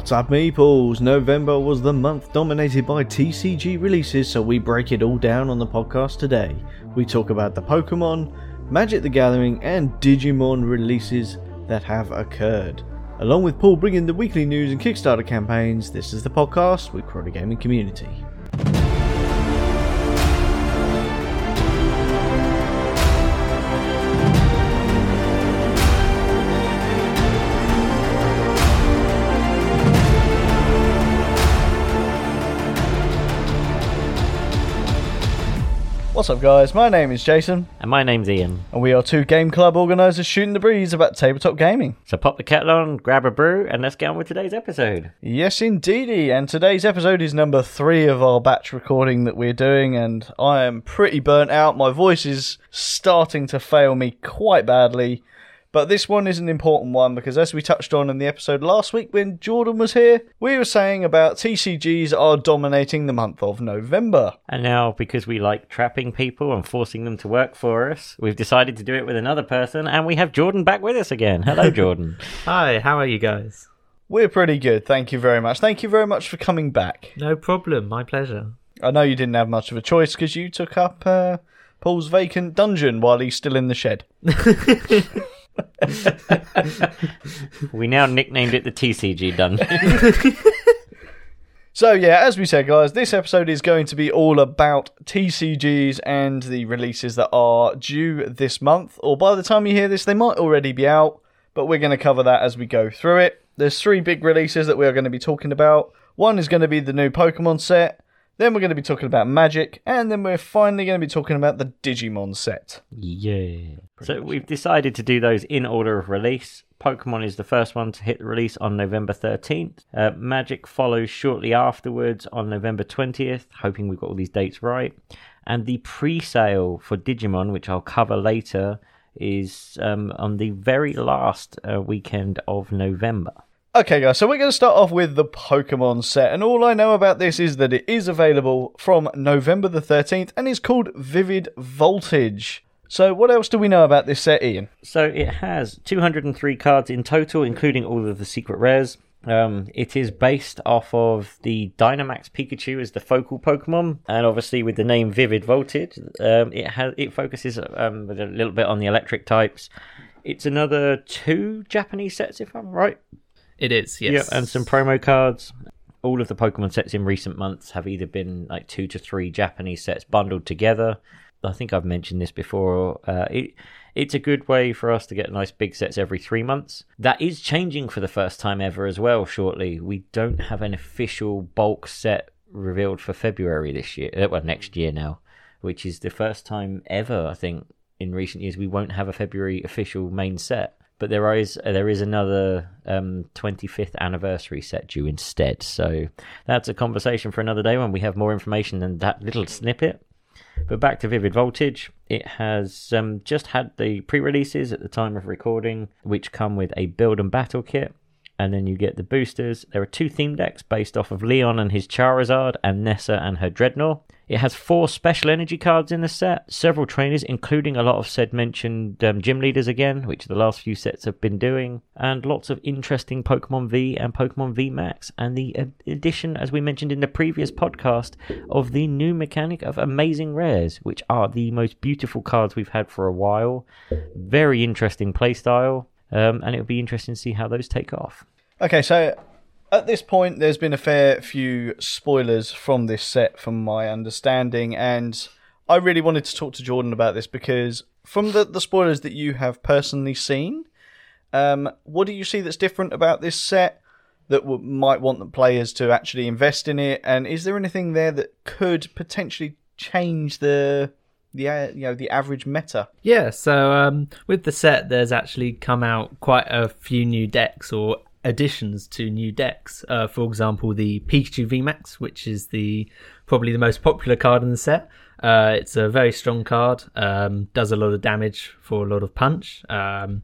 What's up, meeples? November was the month dominated by TCG releases, so we break it all down on the podcast today. We talk about the Pokemon, Magic the Gathering, and Digimon releases that have occurred. Along with Paul bringing the weekly news and Kickstarter campaigns, this is the podcast with Crowley Gaming Community. What's up, guys? My name is Jason, And my name's Ian. and we are two game club organisers shooting the breeze about tabletop gaming. So pop the kettle on, grab a brew, and let's get on with today's episode. Yes, indeedy. And today's episode is number three of our batch recording that we're doing, and I am pretty burnt out. My voice is starting to fail me quite badly. But this one is an important one because, as we touched on in the episode last week when Jordan was here, we were saying about TCGs are dominating the month of November. And now, because we like trapping people and forcing them to work for us, we've decided to do it with another person, and we have Jordan back with us again. Hello, Jordan. Hi, how are you guys? We're pretty good, thank you very much. Thank you very much for coming back. No problem, my pleasure. I know you didn't have much of a choice because you took up uh, Paul's vacant dungeon while he's still in the shed. we now nicknamed it the TCG Dungeon. So yeah, as we said, guys, this episode is going to be all about TCGs and the releases that are due this month, or by the time you hear this, they might already be out. But we're going to cover that as we go through it. There's three big releases that we are going to be talking about. One is going to be the new Pokemon set. Then we're going to be talking about Magic, and then we're finally going to be talking about the Digimon set. yeah. So we've decided to do those in order of release. Pokemon is the first one to hit the release on November 13th. Uh, Magic follows shortly afterwards on November 20th, hoping we've got all these dates right. And the pre sale for Digimon, which I'll cover later, is um, on the very last uh, weekend of November. Okay, guys, so we're going to start off with the Pokemon set, and all I know about this is that it is available from November the 13th and is called Vivid Voltage. So, what else do we know about this set, Ian? So it has 203 cards in total, including all of the secret rares. Um, it is based off of the Dynamax Pikachu as the focal Pokemon, and obviously with the name Vivid Voltage, um, it has it focuses um, a little bit on the electric types. It's another two Japanese sets, if I'm right. It is, yes. Yeah, and some promo cards. All of the Pokemon sets in recent months have either been like two to three Japanese sets bundled together. I think I've mentioned this before. Uh, it it's a good way for us to get nice big sets every three months. That is changing for the first time ever as well. Shortly, we don't have an official bulk set revealed for February this year. Uh, well, next year now, which is the first time ever I think in recent years we won't have a February official main set. But there is uh, there is another um, 25th anniversary set due instead. So that's a conversation for another day when we have more information than that little snippet. But back to Vivid Voltage, it has um, just had the pre releases at the time of recording, which come with a build and battle kit. And then you get the boosters. There are two theme decks based off of Leon and his Charizard and Nessa and her Drednaw. It has four special energy cards in the set, several trainers, including a lot of said mentioned um, gym leaders again, which the last few sets have been doing, and lots of interesting Pokemon V and Pokemon V Max, and the addition, as we mentioned in the previous podcast, of the new mechanic of Amazing Rares, which are the most beautiful cards we've had for a while. Very interesting playstyle, um, and it'll be interesting to see how those take off. Okay, so at this point, there's been a fair few spoilers from this set, from my understanding, and I really wanted to talk to Jordan about this because from the, the spoilers that you have personally seen, um, what do you see that's different about this set that w- might want the players to actually invest in it? And is there anything there that could potentially change the the uh, you know the average meta? Yeah, so um, with the set, there's actually come out quite a few new decks or additions to new decks. Uh, for example, the Pikachu VMAX, which is the probably the most popular card in the set. Uh, it's a very strong card. Um, does a lot of damage for a lot of punch. Um,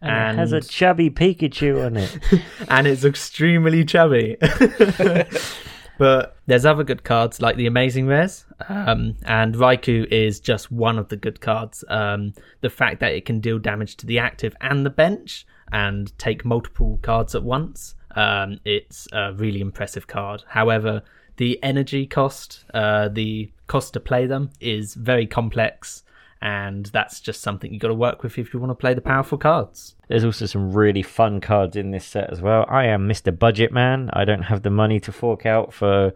And, it has a chubby Pikachu on it. and it's extremely chubby. But there's other good cards like the Amazing Rares, um, and Raikou is just one of the good cards. Um, the fact that it can deal damage to the active and the bench and take multiple cards at once, um, it's a really impressive card. However, the energy cost, uh, the cost to play them, is very complex and that's just something you've got to work with if you want to play the powerful cards. There's also some really fun cards in this set as well. I am Mr. Budget Man. I don't have the money to fork out for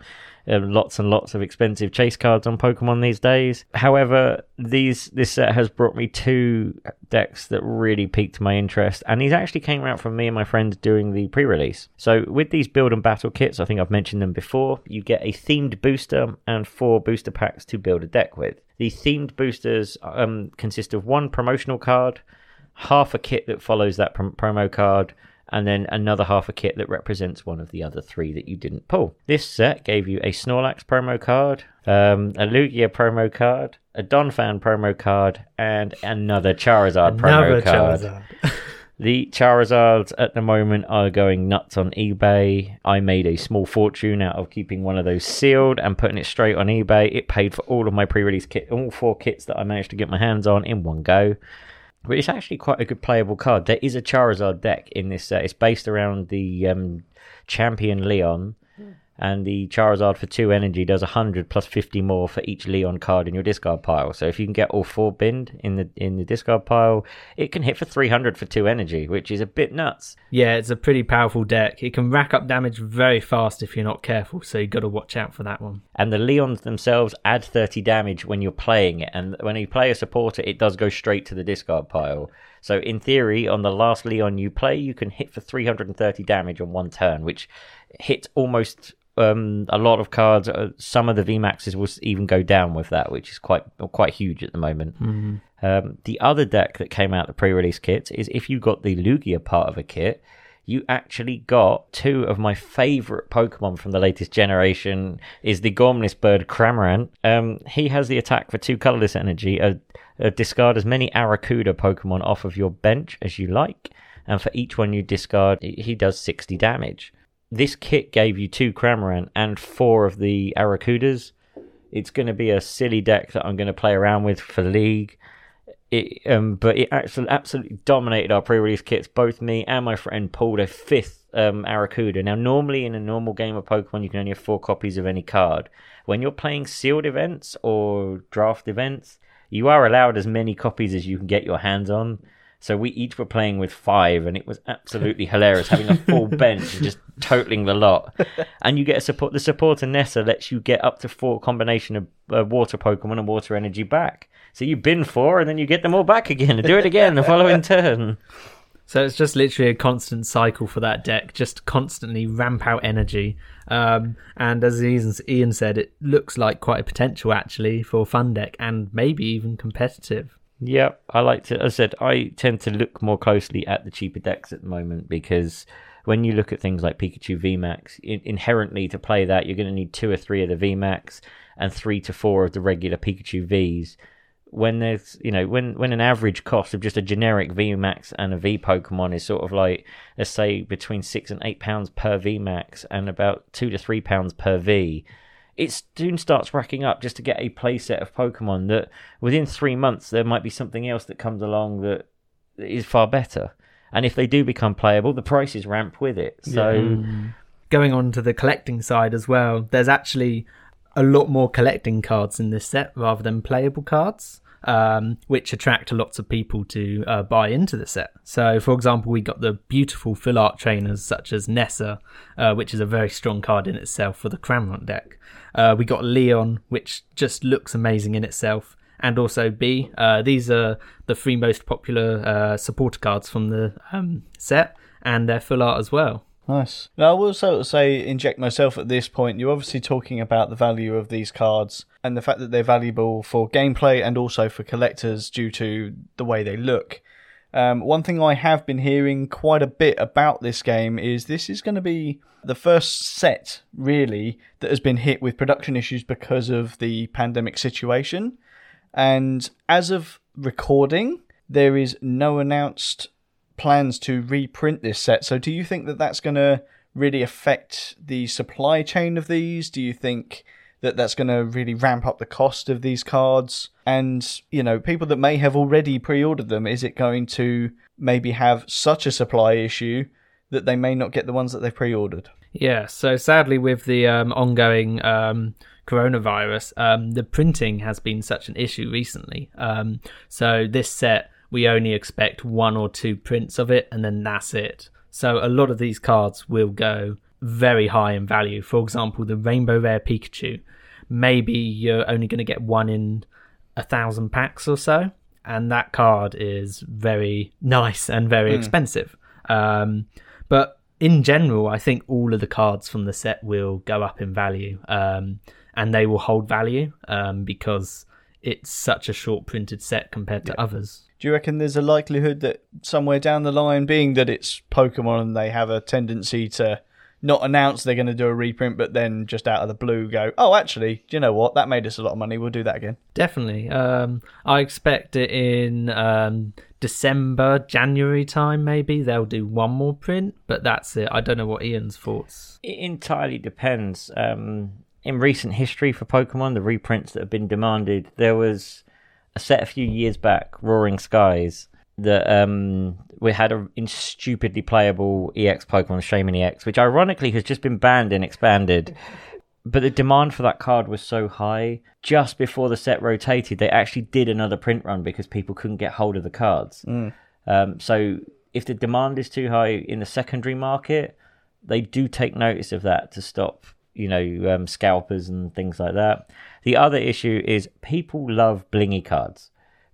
uh, lots and lots of expensive chase cards on Pokemon these days. However, these this set has brought me two decks that really piqued my interest, and these actually came out from me and my friends doing the pre-release. So with these build and battle kits, I think I've mentioned them before. You get a themed booster and four booster packs to build a deck with. The themed boosters um, consist of one promotional card, half a kit that follows that prom- promo card, and then another half a kit that represents one of the other three that you didn't pull. This set gave you a Snorlax promo card, um, a Lugia promo card, a Donphan promo card, and another Charizard Another promo card. Charizard. The Charizards at the moment are going nuts on eBay. I made a small fortune out of keeping one of those sealed and putting it straight on eBay. It paid for all of my pre-release kit, all four kits that I managed to get my hands on in one go. But it's actually quite a good playable card. There is a Charizard deck in this set. It's based around the um, champion Leon, and the Charizard for two energy does 100 plus 50 more for each Leon card in your discard pile. So if you can get all four bind in the in the discard pile, it can hit for 300 for two energy, which is a bit nuts. Yeah, it's a pretty powerful deck. It can rack up damage very fast if you're not careful, so you've got to watch out for that one. And the Leons themselves add 30 damage when you're playing it, and when you play a supporter, it does go straight to the discard pile. So in theory, on the last Leon you play, you can hit for 330 damage on one turn, which hits almost um, a lot of cards. Uh, some of the VMAXs will even go down with that, which is quite quite huge at the moment. Um, the other deck that came out the pre-release kit is if you got the Lugia part of a kit, you actually got two of my favorite Pokemon from the latest generation. Is the Gormless bird Cramorant. Um, he has the attack for two colorless energy. Uh, uh, discard as many Arrokuda Pokemon off of your bench as you like, and for each one you discard, he does sixty damage. This kit gave you two Cramorant and four of the Arrokudas. It's going to be a silly deck that I'm going to play around with for League. It, um, but it actually absolutely dominated our pre-release kits. Both me and my friend pulled a fifth um, Arrokuda. Now, normally in a normal game of Pokemon, you can only have four copies of any card. When you're playing sealed events or draft events, you are allowed as many copies as you can get your hands on. So we each were playing with five, and it was absolutely hilarious having a full bench and just totaling the lot. And you get a support. The supporter Nessa lets you get up to four combination of uh, water Pokemon and water energy back. So you bin four, and then you get them all back again and do it again the following turn. So it's just literally a constant cycle for that deck, just constantly ramp out energy. Um, and as Ian Ian said, it looks like quite a potential actually for a fun deck and maybe even competitive. Yeah, I like to. As I said, I tend to look more closely at the cheaper decks at the moment because when you look at things like Pikachu VMAX, in, inherently to play that, you're going to need two or three of the VMAX and three to four of the regular Pikachu Vs. When there's, you know, when when an average cost of just a generic VMAX and a V Pokemon is sort of like, let's say, between six and eight pounds per VMAX and about two to three pounds per V, it soon starts racking up just to get a playset of Pokemon that within three months there might be something else that comes along that is far better. And if they do become playable, the prices ramp with it. So mm. Going on to the collecting side as well, there's actually a lot more collecting cards in this set rather than playable cards. Um, which attract lots of people to uh, buy into the set. So, for example, we got the beautiful full art trainers such as Nessa, uh, which is a very strong card in itself for the Cramorant deck. Uh, we got Leon, which just looks amazing in itself, and also Bea. Uh, these are the three most popular uh, supporter cards from the um, set, and they're full art as well. Nice. Now, I will of say, inject myself at this point. You're obviously talking about the value of these cards and the fact that they're valuable for gameplay and also for collectors due to the way they look. Um, one thing I have been hearing quite a bit about this game is this is going to be the first set, really, that has been hit with production issues because of the pandemic situation. And as of recording, there is no announced plans to reprint this set. So, do you think that that's going to really affect the supply chain of these? Do you think that that's going to really ramp up the cost of these cards? And, you know, people that may have already pre ordered them, is it going to maybe have such a supply issue that they may not get the ones that they've pre ordered? Yeah, so sadly, with the um, ongoing um, coronavirus, um, the printing has been such an issue recently. Um, so, this set, we only expect one or two prints of it, and then that's it. So, a lot of these cards will go very high in value. For example, the Rainbow Rare Pikachu, maybe you're only going to get one in a thousand packs or so, and that card is very nice and very expensive. Um, but in general, I think all of the cards from the set will go up in value, um, and they will hold value um, because it's such a short printed set compared to others. Do you reckon there's a likelihood that somewhere down the line, being that it's Pokemon and they have a tendency to not announce they're going to do a reprint, but then just out of the blue go, oh, actually, do you know what? That made us a lot of money. We'll do that again. Definitely. Um, I expect it in um, December, January time, maybe. They'll do one more print, but that's it. I don't know what Ian's thoughts. It entirely depends. Um, in recent history for Pokemon, the reprints that have been demanded, there was a set a few years back, Roaring Skies, that um, we had a in stupidly playable EX Pokemon, Shaymin EX, which ironically has just been banned and expanded. But the demand for that card was so high. Just before the set rotated, they actually did another print run because people couldn't get hold of the cards. Um, so if the demand is too high in the secondary market, they do take notice of that to stop, you know, um, scalpers and things like that. The other issue is people love blingy cards,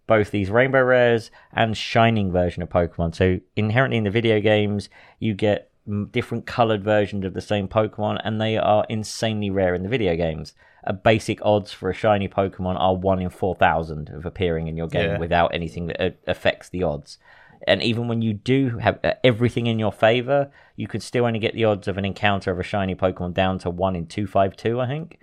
both these rainbow rares and shining version of Pokemon. So inherently in the video games, you get different colored versions of the same Pokemon, and they are insanely rare in the video games. A basic odds for a shiny Pokemon are one in four thousand of appearing in your game Yeah. without anything that uh, affects the odds. And even when you do have uh, everything in your favor, you could still only get the odds of an encounter of a shiny Pokemon down to one in two five two, I think,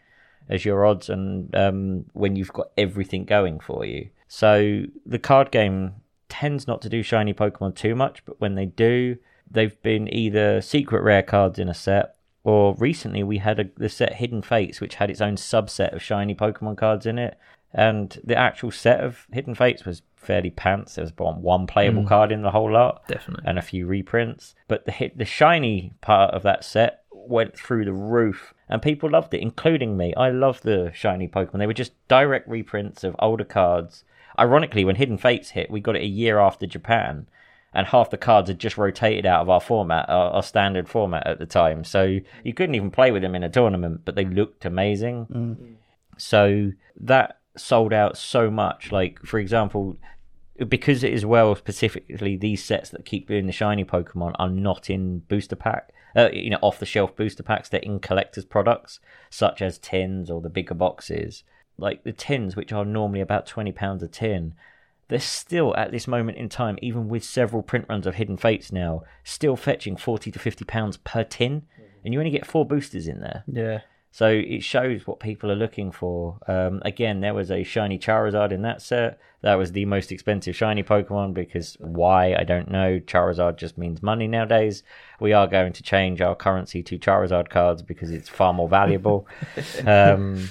as your odds. And um, when you've got everything going for you, so the card game tends not to do shiny Pokemon too much, but when they do, they've been either secret rare cards in a set, or recently we had a, the set Hidden Fates, which had its own subset of shiny Pokemon cards in it. And the actual set of Hidden Fates was fairly pants. There was one, one playable hmm. card in the whole lot, Definitely. and a few reprints. But the hit, the shiny part of that set went through the roof, and people loved it, including me. I love the shiny Pokemon. They were just direct reprints of older cards. Ironically, when Hidden Fates hit, we got it a year after Japan, and half the cards had just rotated out of our format, our, our standard format at the time. So you couldn't even play with them in a tournament, but they looked amazing. So that sold out so much. Like, for example, because it is well specifically these sets that keep doing the shiny Pokemon are not in booster pack, uh, you know, off the shelf booster packs. They're in collectors' products such as tins or the bigger boxes. Like the tins, which are normally about twenty pounds a tin, they're still at this moment in time, even with several print runs of Hidden Fates now, still fetching forty to fifty pounds per tin, and you only get four boosters in there. Yeah. So it shows what people are looking for. Um, again, there was a shiny Charizard in that set. That was the most expensive shiny Pokemon because why I don't know. Charizard just means money nowadays. We are going to change our currency to Charizard cards because it's far more valuable. um,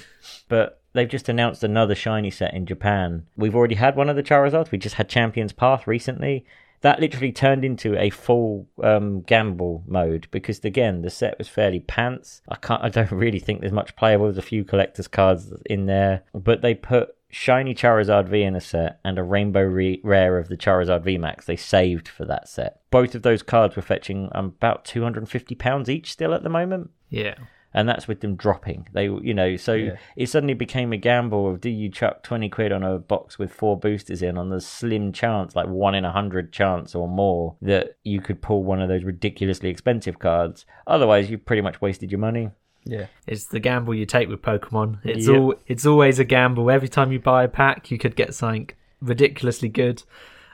but they've just announced another shiny set in Japan. We've already had one of the Charizards. We just had Champions Path recently. That literally turned into a full um, gamble mode because again the set was fairly pants. I can't. I don't really think there's much playable. There's a few collector's cards in there, but they put shiny Charizard V in a set and a rainbow re- rare of the Charizard V Max. They saved for that set. Both of those cards were fetching um, about 250 pounds each still at the moment Yeah. And that's with them dropping. They, you know, so Yeah. it suddenly became a gamble of do you chuck twenty quid on a box with four boosters in on the slim chance, like one in a hundred chance or more, that you could pull one of those ridiculously expensive cards. Otherwise, you pretty much wasted your money. Yeah. It's the gamble you take with Pokemon. It's Yep. all it's always a gamble. Every time you buy a pack, you could get something ridiculously good,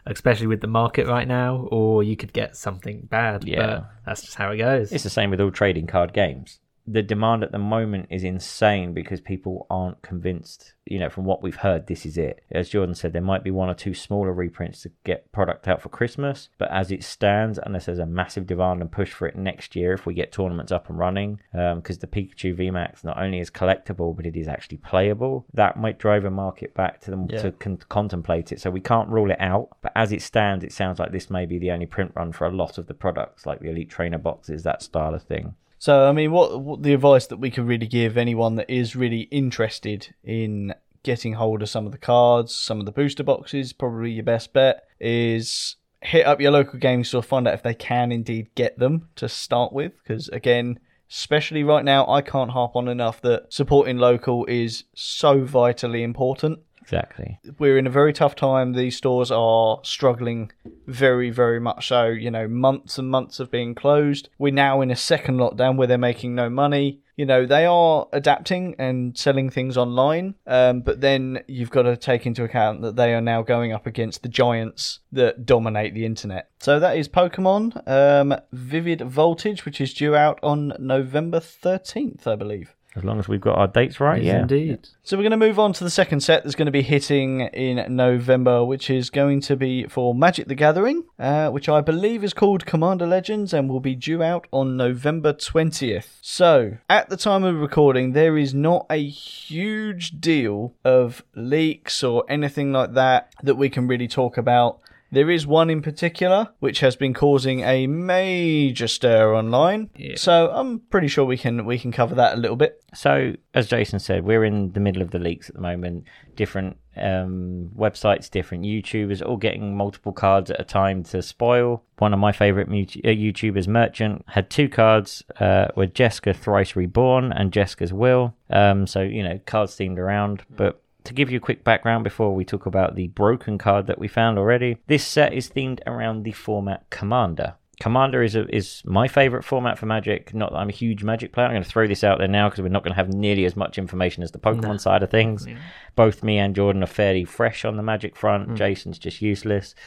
especially with the market right now, or you could get something bad. Yeah. But that's just how it goes. It's the same with all trading card games. The demand at the moment is insane because people aren't convinced. You know, from what we've heard, this is it. As Jordan said, there might be one or two smaller reprints to get product out for Christmas, but as it stands, unless there's a massive demand and push for it next year, if we get tournaments up and running, because um, the Pikachu VMAX not only is collectible, but it is actually playable, that might drive a market back to them Yeah. to con- contemplate it. So we can't rule it out, but as it stands, it sounds like this may be the only print run for a lot of the products, like the Elite Trainer boxes, that style of thing. So, I mean, what, what the advice that we can really give anyone that is really interested in getting hold of some of the cards, some of the booster boxes, probably your best bet is hit up your local game store, find out if they can indeed get them to start with. Because, again, especially right now, I can't harp on enough that supporting local is so vitally important Exactly. we're in a very tough time. These stores are struggling very, very much so. You know, months and months of being closed. We're now in a second lockdown where they're making no money. You know, they are adapting and selling things online, um, but then you've got to take into account that they are now going up against the giants that dominate the internet. So that is Pokemon um, Vivid Voltage, which is due out on November 13th, I believe. As long as we've got our dates right, Yes, yeah. indeed. So we're going to move on to the second set that's going to be hitting in November, which is going to be for Magic the Gathering, uh, which I believe is called Commander Legends and will be due out on November 20th. So at the time of recording, there is not a huge deal of leaks or anything like that that we can really talk about. There is one in particular which has been causing a major stir online. Yeah. So I'm pretty sure we can we can cover that a little bit. So, as Jason said, we're in the middle of the leaks at the moment. Different um, websites, different YouTubers, all getting multiple cards at a time to spoil. One of my favorite uh, YouTubers, Merchant, had two cards uh, were Jeska Thrice Reborn and Jeska's Will. Um, so, you know, cards themed around. But to give you a quick background before we talk about the broken card that we found already, this set is themed around the format Commander. Commander is a, is my favorite format for Magic. Not that I'm a huge Magic player. I'm going to throw this out there now because we're not going to have nearly as much information as the Pokemon No. side of things. Both me and Jordan are fairly fresh on the Magic front. Hmm. Jason's just useless.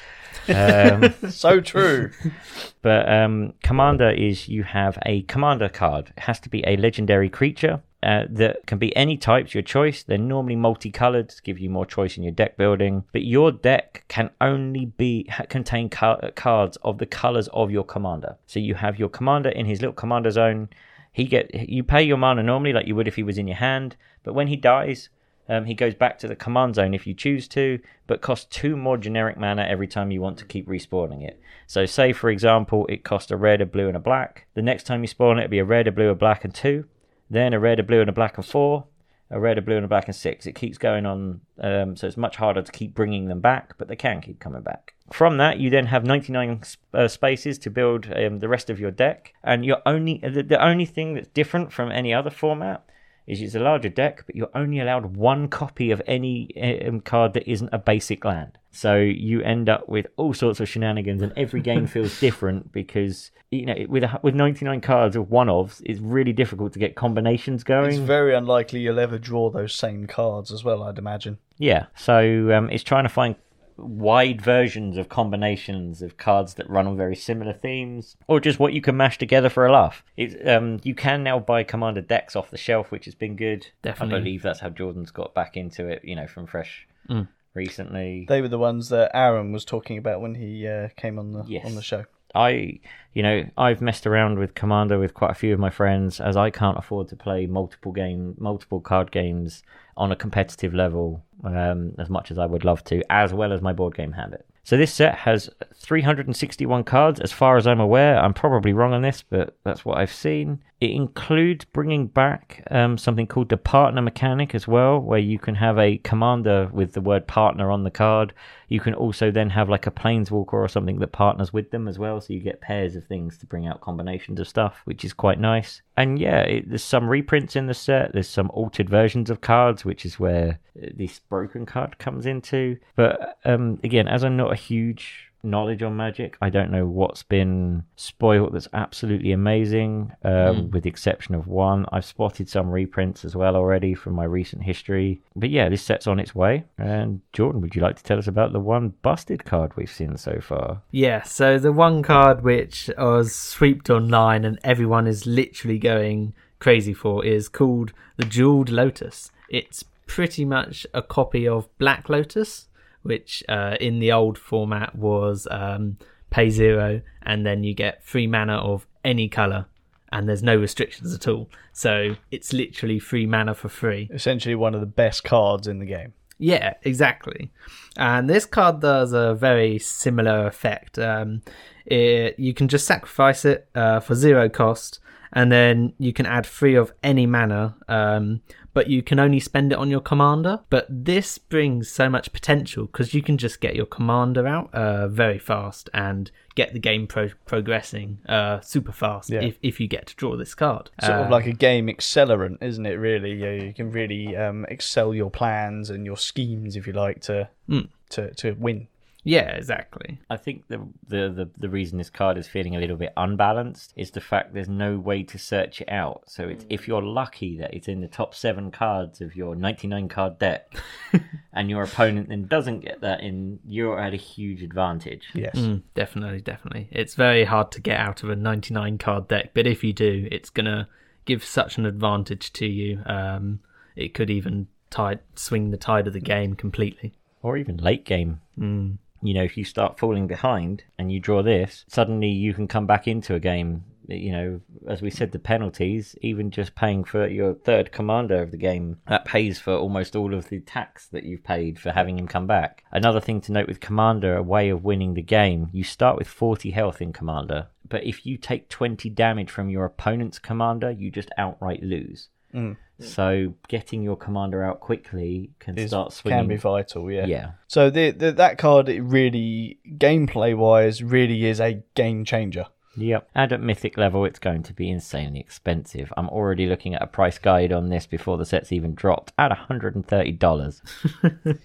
Um, So true. but um, Commander is you have a Commander card. It has to be a legendary creature uh, that can be any types, your choice. They're normally multicolored to give you more choice in your deck building. But your deck can only be contain ca- cards of the colors of your Commander. So you have your Commander in his little Commander zone. He get you pay your mana normally like you would if he was in your hand. But when he dies, um, he goes back to the command zone if you choose to, but costs two more generic mana every time you want to keep respawning it. So, say for example, it costs a red, a blue, and a black. The next time you spawn it, it'll be a red, a blue, a black, and two. Then a red, a blue, and a black, and four. A red, a blue, and a black, and six. It keeps going on, um, so it's much harder to keep bringing them back, but they can keep coming back. From that, you then have 99 uh, spaces to build um, the rest of your deck, and you're only the, the only thing that's different from any other format is it's a larger deck, but you're only allowed one copy of any um, card that isn't a basic land. So you end up with all sorts of shenanigans, and every game feels different because you know with a, with 99 cards of one ofs, it's really difficult to get combinations going. It's very unlikely you'll ever draw those same cards as well, I'd imagine. Yeah, so um, it's trying to find wide versions of combinations of cards that run on very similar themes, or just what you can mash together for a laugh. It's, um, you can now buy Commander decks off the shelf, which has been good. Definitely. I believe that's how Jordan's got back into it, you know, from Fresh Mm. recently. They were the ones that Aaron was talking about when he uh, came on the Yes. on the show. I, you know, I've messed around with Commander with quite a few of my friends, as I can't afford to play multiple game, multiple card games on a competitive level um, as much as I would love to, as well as my board game habit. So this set has 361 cards, as far as I'm aware. I'm probably wrong on this, but that's what I've seen. It includes bringing back um, something called the partner mechanic as well, where you can have a commander with the word partner on the card. You can also then have like a planeswalker or something that partners with them as well, so you get pairs of things to bring out combinations of stuff, which is quite nice. And yeah, it, there's some reprints in the set. There's some altered versions of cards, which is where uh, this broken card comes into. But um, again, as I'm not a huge knowledge on magic. I don't know what's been spoiled that's absolutely amazing, um, with the exception of one. I've spotted some reprints as well already from my recent history. But yeah, this set's on its way. And Jordan, would you like to tell us about the one busted card we've seen so far? Yeah, so the one card which was swept online and everyone is literally going crazy for is called the Jeweled Lotus. It's pretty much a copy of Black Lotus, which uh, in the old format was um, pay zero and then you get free mana of any color and there's no restrictions at all. So it's literally free mana for free. Essentially, one of the best cards in the game. Yeah, exactly. And this card does a very similar effect. Um, it, you can just sacrifice it uh, for zero cost, and then you can add free of any mana, um, but you can only spend it on your commander. But this brings so much potential because you can just get your commander out uh, very fast and get the game pro- progressing uh, super fast Yeah. if, if you get to draw this card. Sort Uh, of like a game accelerant, isn't it? Really, you, you can really um, excel your plans and your schemes, if you like, to Mm. to to win. Yeah, exactly. I think the, the the the reason this card is feeling a little bit unbalanced is the fact there's no way to search it out. So it's if you're lucky that it's in the top seven cards of your 99 card deck, and your opponent then doesn't get that in, you're at a huge advantage. Yes. Mm, definitely, definitely. It's very hard to get out of a 99 card deck, but if you do, it's going to give such an advantage to you. Um, it could even tide, swing the tide of the game completely. or even late game. Mm. You know, if you start falling behind and you draw this, suddenly you can come back into a game. You know, as we said, the penalties, even just paying for your third commander of the game, that pays for almost all of the tax that you've paid for having him come back. Another thing to note with commander, a way of winning the game, you start with 40 health in commander, but if you take 20 damage from your opponent's commander, you just outright lose. Mm. So getting your commander out quickly can Is- start swinging. Can be vital. Yeah. yeah. So the, the that card, it really gameplay wise, really is a game changer. Yep. And at mythic level, it's going to be insanely expensive. I'm already looking at a price guide on this before the set's even dropped at $130.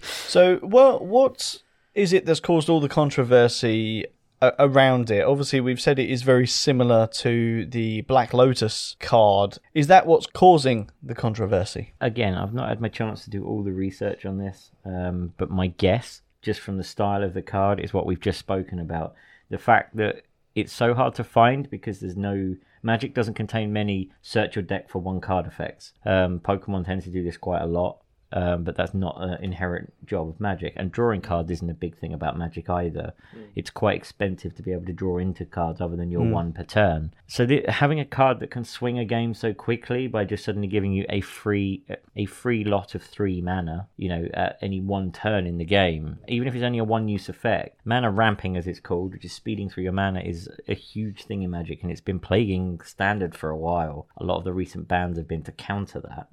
So, what what is it that's caused all the controversy around it? Obviously, we've said it is very similar to the Black Lotus card. Is that what's causing the controversy? Again, I've not had my chance to do all the research on this, um, but my guess, just from the style of the card, is what we've just spoken about. The fact that it's so hard to find because there's no. Magic doesn't contain many search your deck for one card effects. Um, Pokemon tends to do this quite a lot. Um, but that's not an inherent job of Magic. And drawing cards isn't a big thing about Magic either. It's quite expensive to be able to draw into cards other than your one per turn. So the, having a card that can swing a game so quickly by just suddenly giving you a free a free lot of three mana, you know, at any one turn in the game, even if it's only a one use effect, mana ramping as it's called, which is speeding through your mana, is a huge thing in Magic, and it's been plaguing standard for a while. A lot of the recent bans have been to counter that.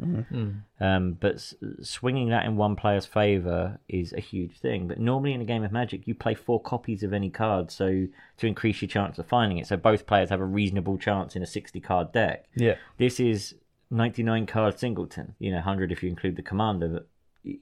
Um, but s- swinging that in one player's favor is a huge thing. But normally in a game of Magic, you play four copies of any card, so to increase your chance of finding it, so both players have a reasonable chance in a sixty card deck. Yeah. This is ninety nine card singleton. You know, hundred if you include the commander. But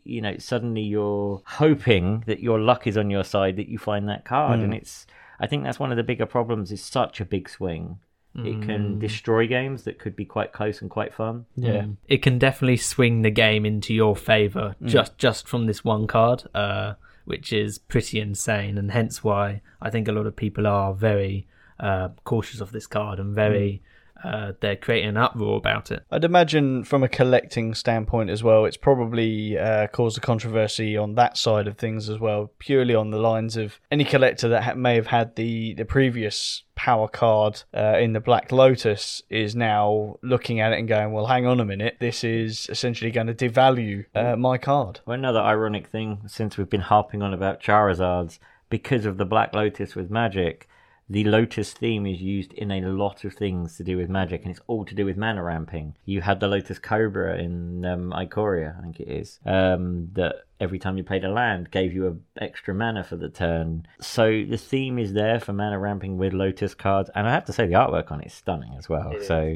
you know, suddenly you're hoping that your luck is on your side that you find that card, mm. and it's. I think that's one of the bigger problems. Is such a big swing. It can destroy games that could be quite close and quite fun. Yeah. Mm. It can definitely swing the game into your favor just just from this one card, uh, which is pretty insane, and hence why I think a lot of people are very uh, cautious of this card and very uh, they're creating an uproar about it. I'd imagine from a collecting standpoint as well, it's probably uh, caused a controversy on that side of things as well, purely on the lines of any collector that ha- may have had the, the previous power card uh, in the Black Lotus is now looking at it and going, well, hang on a minute, this is essentially going to devalue uh, my card. Well, another ironic thing, since we've been harping on about Charizards, because of the Black Lotus with magic, the Lotus theme is used in a lot of things to do with magic, and it's all to do with mana ramping. You had the Lotus Cobra in um, Ikoria, I think it is, um, that every time you played a land gave you an extra mana for the turn. So the theme is there for mana ramping with Lotus cards, and I have to say the artwork on it is stunning as well. so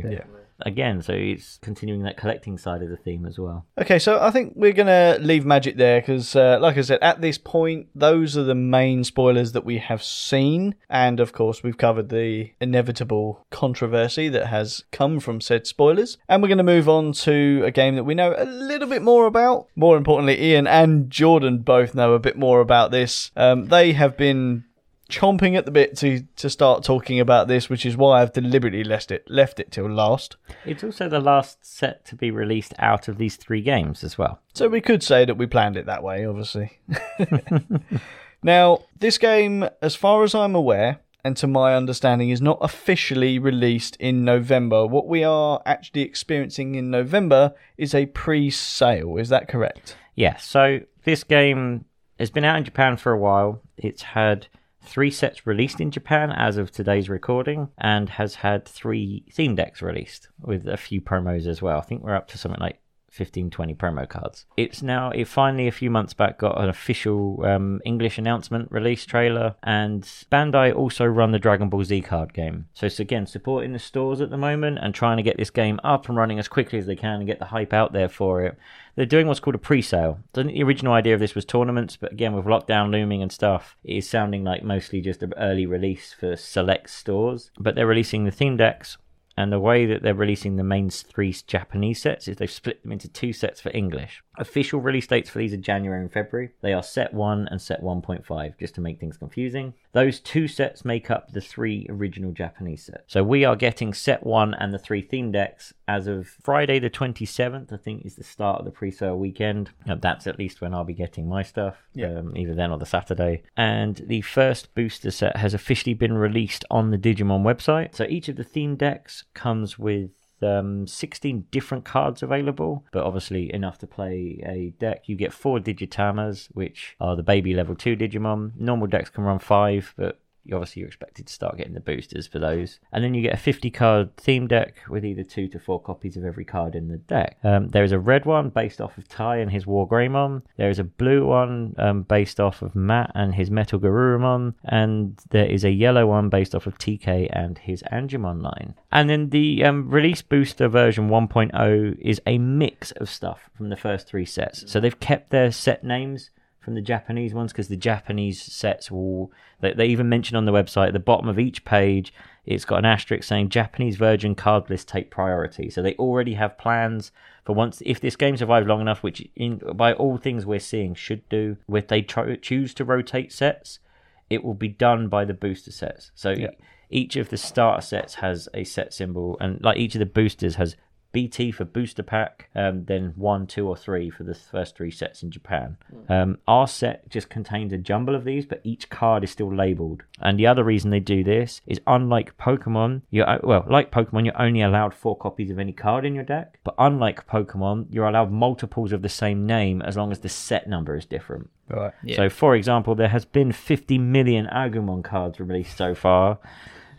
again, so it's continuing that collecting side of the theme as well. Okay, so I think we're going to leave Magic there because, uh, like I said, at this point, those are the main spoilers that we have seen. And of course, we've covered the inevitable controversy that has come from said spoilers. And we're going to move on to a game that we know a little bit more about. More importantly, Ian and Jordan both know a bit more about this. Um, they have been chomping at the bit to to start talking about this, which is why I've deliberately left it left it till last. It's also the last set to be released out of these three games as well. So we could say that we planned it that way, obviously. now, this game, as far as I'm aware, and to my understanding, is not officially released in November. What we are actually experiencing in November is a pre sale. Is that correct? Yeah, so this game has been out in Japan for a while. It's had three sets released in Japan as of today's recording and has had three theme decks released with a few promos as well. I think we're up to something like 15 20 promo cards it's now it finally a few months back got an official um, english announcement release trailer and bandai also run the dragon ball z card game so it's again supporting the stores at the moment and trying to get this game up and running as quickly as they can and get the hype out there for it they're doing what's called a pre-sale. Think the original idea of this was tournaments, but again with lockdown looming and stuff, it is sounding like mostly just an early release for select stores. But they're releasing the theme decks and the way that they're releasing the main three Japanese sets is they've split them into two sets for English. Official release dates for these are January and February. They are set 1 and set 1.5, just to make things confusing. Those two sets make up the three original Japanese sets. So we are getting set 1 and the three theme decks as of Friday the 27th, I think is the start of the pre sale weekend. That's at least when I'll be getting my stuff, yeah. um, either then or the Saturday. And the first booster set has officially been released on the Digimon website. So each of the theme decks comes with um, 16 different cards available, but obviously enough to play a deck. You get four Digitamas, which are the baby level 2 Digimon. Normal decks can run five, but obviously you're expected to start getting the boosters for those. And then you get a 50 card theme deck with either two to four copies of every card in the deck. Um, there is a red one based off of Tai and his War Greymon. There is a blue one um, based off of Matt and his Metal Garurumon. And there is a yellow one based off of TK and his Angemon line. And then the um, release booster version 1.0 is a mix of stuff from the first three sets. So they've kept their set names from the Japanese ones because the Japanese sets will they, they even mention on the website at the bottom of each page it's got an asterisk saying Japanese Virgin card list take priority. So they already have plans for once if this game survives long enough, which in by all things we're seeing should do, if they try, choose to rotate sets, it will be done by the booster sets. So yeah. each of the starter sets has a set symbol, and like each of the boosters has BT for booster pack, um, then one, two, or three for the first three sets in Japan. Hmm. Um, our set just contains a jumble of these, but each card is still labeled. And the other reason they do this is unlike Pokemon, you're well, like Pokemon, you're only allowed four copies of any card in your deck. But unlike Pokemon, you're allowed multiples of the same name as long as the set number is different. Right. Yeah. So, for example, there has been 50 million Agumon cards released so far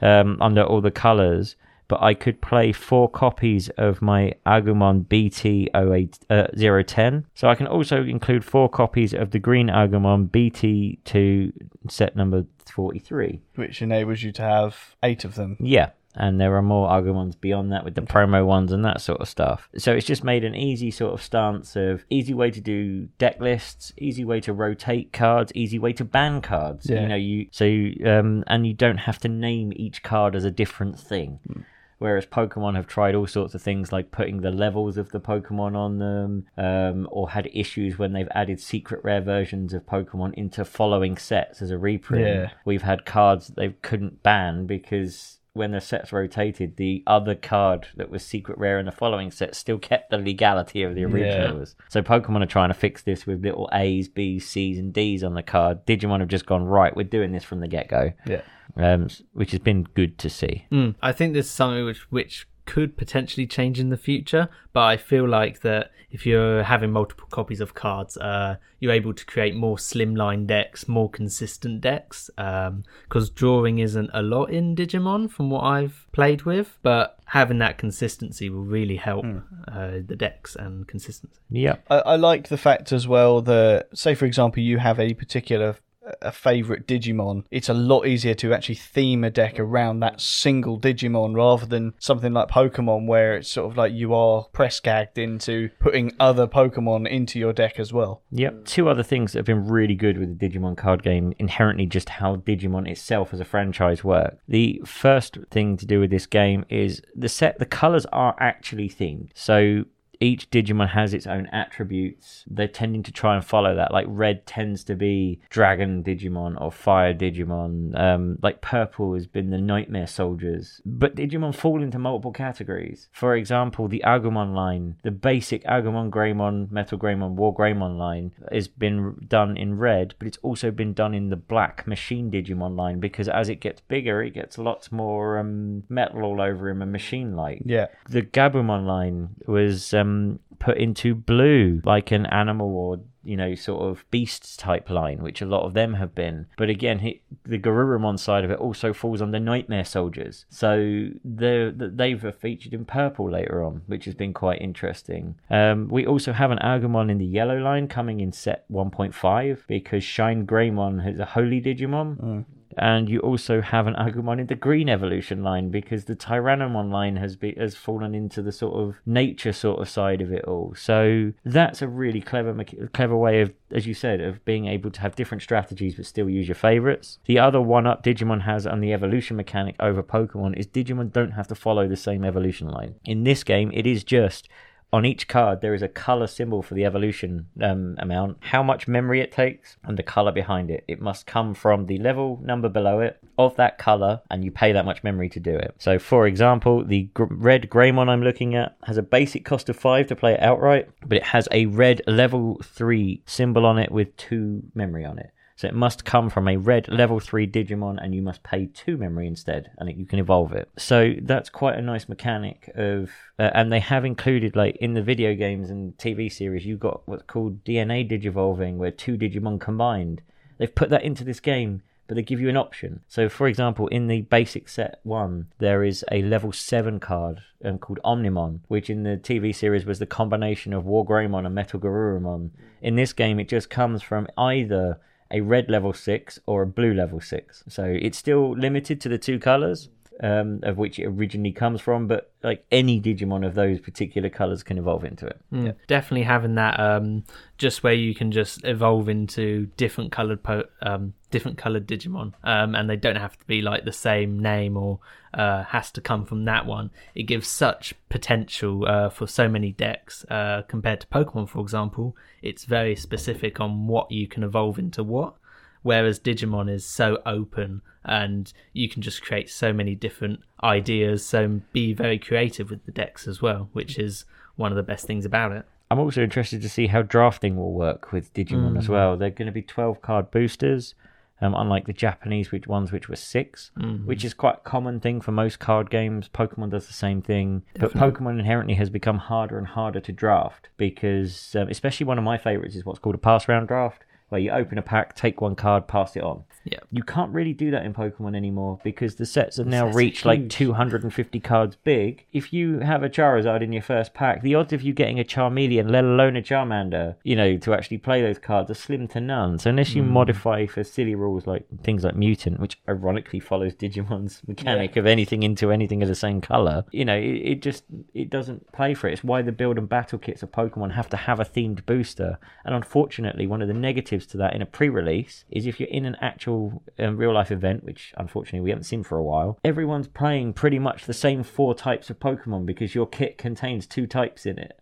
um, under all the colors but I could play four copies of my Agumon BT08 uh, 010. So I can also include four copies of the green Agumon BT2 set number 43. Which enables you to have eight of them. Yeah. And there are more Agumons beyond that with the promo ones and that sort of stuff. So it's just made an easy sort of stance of easy way to do deck lists, easy way to rotate cards, easy way to ban cards. Yeah. You know, you so um and you don't have to name each card as a different thing. Mm whereas Pokemon have tried all sorts of things like putting the levels of the Pokemon on them, um, or had issues when they've added secret rare versions of Pokemon into following sets as a reprint. Yeah. We've had cards that they couldn't ban because when the sets rotated, the other card that was secret rare in the following set still kept the legality of the originals. Yeah. So Pokemon are trying to fix this with little A's, B's, C's, and D's on the card. Digimon have just gone right. We're doing this from the get go. Yeah um, which has been good to see. Mm, I think there's something which which could potentially change in the future, but I feel like that if you're having multiple copies of cards, uh, you're able to create more slimline decks, more consistent decks. Because um, drawing isn't a lot in Digimon from what I've played with, but having that consistency will really help mm. uh, the decks and consistency. Yeah, I, I like the fact as well that, say, for example, you have a particular a favorite Digimon, it's a lot easier to actually theme a deck around that single Digimon rather than something like Pokemon where it's sort of like you are press gagged into putting other Pokemon into your deck as well. Yep. Two other things that have been really good with the Digimon card game inherently just how Digimon itself as a franchise work. The first thing to do with this game is the set the colors are actually themed. So each Digimon has its own attributes. They're tending to try and follow that. Like red tends to be dragon Digimon or fire Digimon. Um, like purple has been the nightmare soldiers. But Digimon fall into multiple categories. For example, the Agumon line, the basic Agumon, Greymon, Metal Greymon, War Greymon line has been done in red, but it's also been done in the black Machine Digimon line because as it gets bigger, it gets lots more um, metal all over him and machine like. Yeah. The Gabumon line was um, put into blue, like an animal or you know sort of beasts type line, which a lot of them have been. But again, he, the Garurumon side of it also falls under Nightmare Soldiers, so the they've featured in purple later on, which has been quite interesting. Um, we also have an Agumon in the yellow line coming in set 1.5 because Shine Greymon is a Holy Digimon and you also have an Agumon in the green evolution line because the Tyrannomon line has be, has fallen into the sort of nature sort of side of it all. So that's a really clever clever way of, as you said, of being able to have different strategies but still use your favorites. The other one up Digimon has on the evolution mechanic over Pokemon is Digimon don't have to follow the same evolution line. In this game, it is just on each card there is a color symbol for the evolution um, amount. How much memory it takes and the color behind it. It must come from the level number below it of that color and you pay that much memory to do it. So for example the gr- red greymon i'm looking at has a basic cost of 5 to play it outright but it has a red level 3 symbol on it with 2 memory on it so it must come from a red level 3 Digimon and you must pay 2 memory instead and it, you can evolve it. So that's quite a nice mechanic of uh, and they have included like in the video games and TV series you've got what's called DNA digivolving where two Digimon combined. They've put that into this game but they give you an option. So, for example, in the basic set one, there is a level seven card um, called Omnimon, which in the TV series was the combination of Wargreymon and Metal Garurumon. In this game, it just comes from either a red level 6 or a blue level 6. So it's still limited to the two colors um, of which it originally comes from, but like any Digimon of those particular colors can evolve into it. Mm, Definitely having that um, just where you can just evolve into different colored po- um, different colored Digimon, um, and they don't have to be like the same name or uh, has to come from that one. It gives such potential uh, for so many decks uh, compared to Pokemon, for example. It's very specific on what you can evolve into what whereas Digimon is so open and you can just create so many different ideas, so be very creative with the decks as well, which is one of the best things about it. I'm also interested to see how drafting will work with Digimon as well. They're going to be 12 card boosters, um, unlike the Japanese which ones, which were 6 which is quite a common thing for most card games. Pokemon does the same thing, but Pokemon inherently has become harder and harder to draft because, um, especially one of my favorites is what's called a pass round draft, where you open a pack, take one card, pass it on. Yeah. You can't really do that in Pokemon anymore because the sets have now reached like 250 cards big. If you have a Charizard in your first pack, the odds of you getting a Charmeleon, let alone a Charmander, you know, to actually play those cards are slim to none. So unless you modify for silly rules like things like Mutant, which ironically follows Digimon's mechanic of anything into anything of the same color, you know, it, it just it doesn't play for it. It's why the build and battle kits of Pokemon have to have a themed booster. And unfortunately, one of the negatives to that in a pre-release is if you're in an actual um, real life event, which unfortunately we haven't seen for a while, everyone's playing pretty much the same four types of Pokemon because your kit contains two types in it.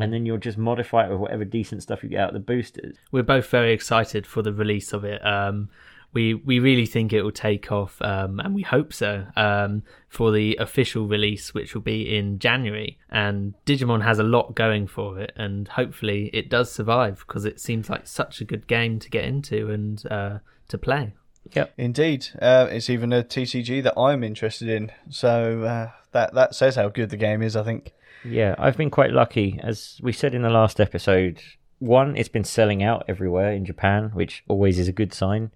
And then you'll just modify it with whatever decent stuff you get out of the boosters. we're both very excited for the release of it. Um, we we really think it will take off, um, and we hope so um, for the official release, which will be in January. And Digimon has a lot going for it, and hopefully it does survive because it seems like such a good game to get into and uh, to play. Yep. Indeed, uh, it's even a TCG that I'm interested in. So uh, that that says how good the game is. I think. Yeah, I've been quite lucky. As we said in the last episode, one, it's been selling out everywhere in Japan, which always is a good sign.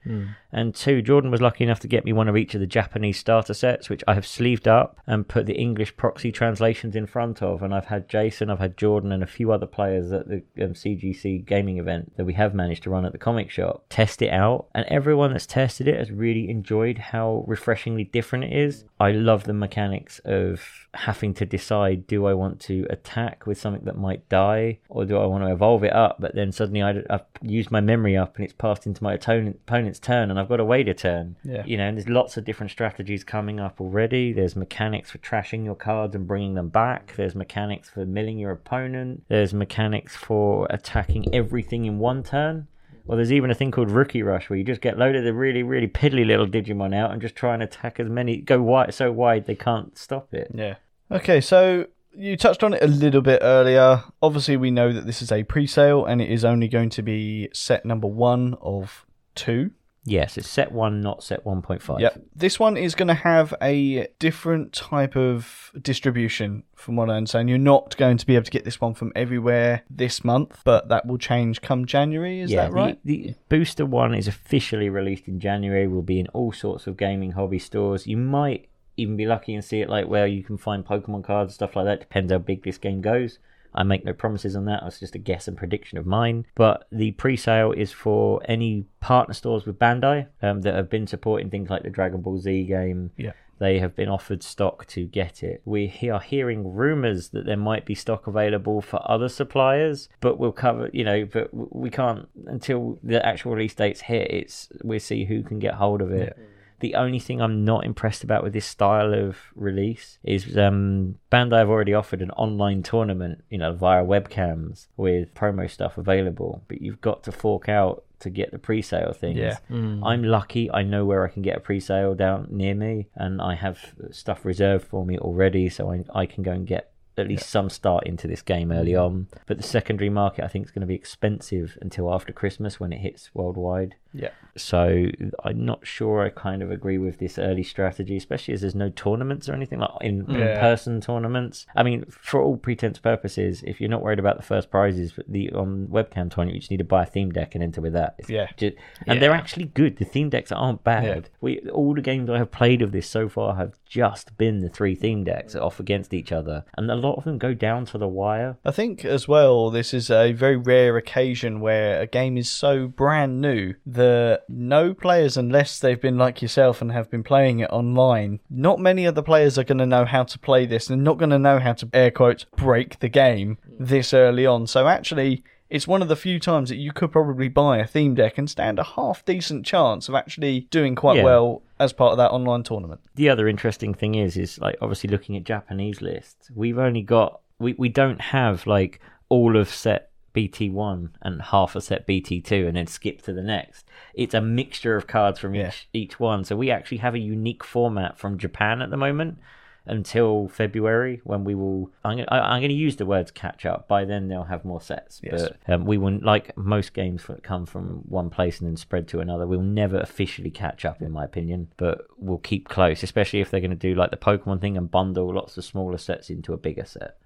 And two, Jordan was lucky enough to get me one of each of the Japanese starter sets, which I have sleeved up and put the English proxy translations in front of. And I've had Jason, I've had Jordan, and a few other players at the um, CGC gaming event that we have managed to run at the comic shop test it out. And everyone that's tested it has really enjoyed how refreshingly different it is. I love the mechanics of having to decide do I want to attack with something that might die or do I want to evolve it up up, but then suddenly I, I've used my memory up and it's passed into my opponent, opponent's turn and I've got to wait a turn. Yeah. You know, and there's lots of different strategies coming up already. There's mechanics for trashing your cards and bringing them back. There's mechanics for milling your opponent. There's mechanics for attacking everything in one turn. Well, there's even a thing called Rookie Rush where you just get loaded the really, really piddly little Digimon out and just try and attack as many, go wide, so wide they can't stop it. Yeah. Okay, so you touched on it a little bit earlier. Obviously, we know that this is a pre sale and it is only going to be set number one of two. Yes, it's set one, not set 1.5. Yep. This one is going to have a different type of distribution, from what I understand. You're not going to be able to get this one from everywhere this month, but that will change come January. Is yeah, that right? The, the booster one is officially released in January. Will be in all sorts of gaming hobby stores. You might even be lucky and see it like where you can find Pokemon cards, stuff like that. Depends how big this game goes. I make no promises on that. It's just a guess and prediction of mine. But the pre-sale is for any partner stores with Bandai um, that have been supporting things like the Dragon Ball Z game. Yeah. They have been offered stock to get it. We are hearing rumors that there might be stock available for other suppliers, but we'll cover, you know, but we can't until the actual release dates hit. It's we'll see who can get hold of it. The only thing I'm not impressed about with this style of release is um, Bandai have already offered an online tournament, you know, via webcams with promo stuff available, but you've got to fork out to get the pre-sale things. Yeah. I'm lucky. I know where I can get a pre-sale down near me, and I have stuff reserved for me already, so I I can go and get at least some start into this game early mm. on. But the secondary market, I think, is going to be expensive until after Christmas when it hits worldwide. Yeah. So I'm not sure I kind of agree with this early strategy, especially as there's no tournaments or anything like in, Yeah. person tournaments. I mean, for all pretense purposes, if you're not worried about the first prizes, but the on webcam tournament, you just need to buy a theme deck and enter with that. It's Yeah. ju- and they're actually good. The theme decks aren't bad. Yeah. We all the games I have played of this so far have just been the three theme decks off against each other, and a lot of them go down to the wire. I think as well, this is a very rare occasion where a game is so brand new that no players, unless they've been like yourself and have been playing it online, not many of the players are going to know how to play this and not going to know how to, air quotes, break the game this early on. So actually, it's one of the few times that you could probably buy a theme deck and stand a half decent chance of actually doing quite Yeah. well as part of that online tournament. the other interesting thing is is like obviously looking at Japanese lists, we've only got we, we don't have like all of set BT one and half a set BT two and then skip to the next. It's a mixture of cards from Yeah. each each one. So we actually have a unique format from Japan at the moment until February when we will I'm I'm going to use the words catch up by then they'll have more sets Yes. but um, we will like most games that come from one place and then spread to another we'll never officially catch up in my opinion but we'll keep close especially if they're going to do like the pokemon thing and bundle lots of smaller sets into a bigger set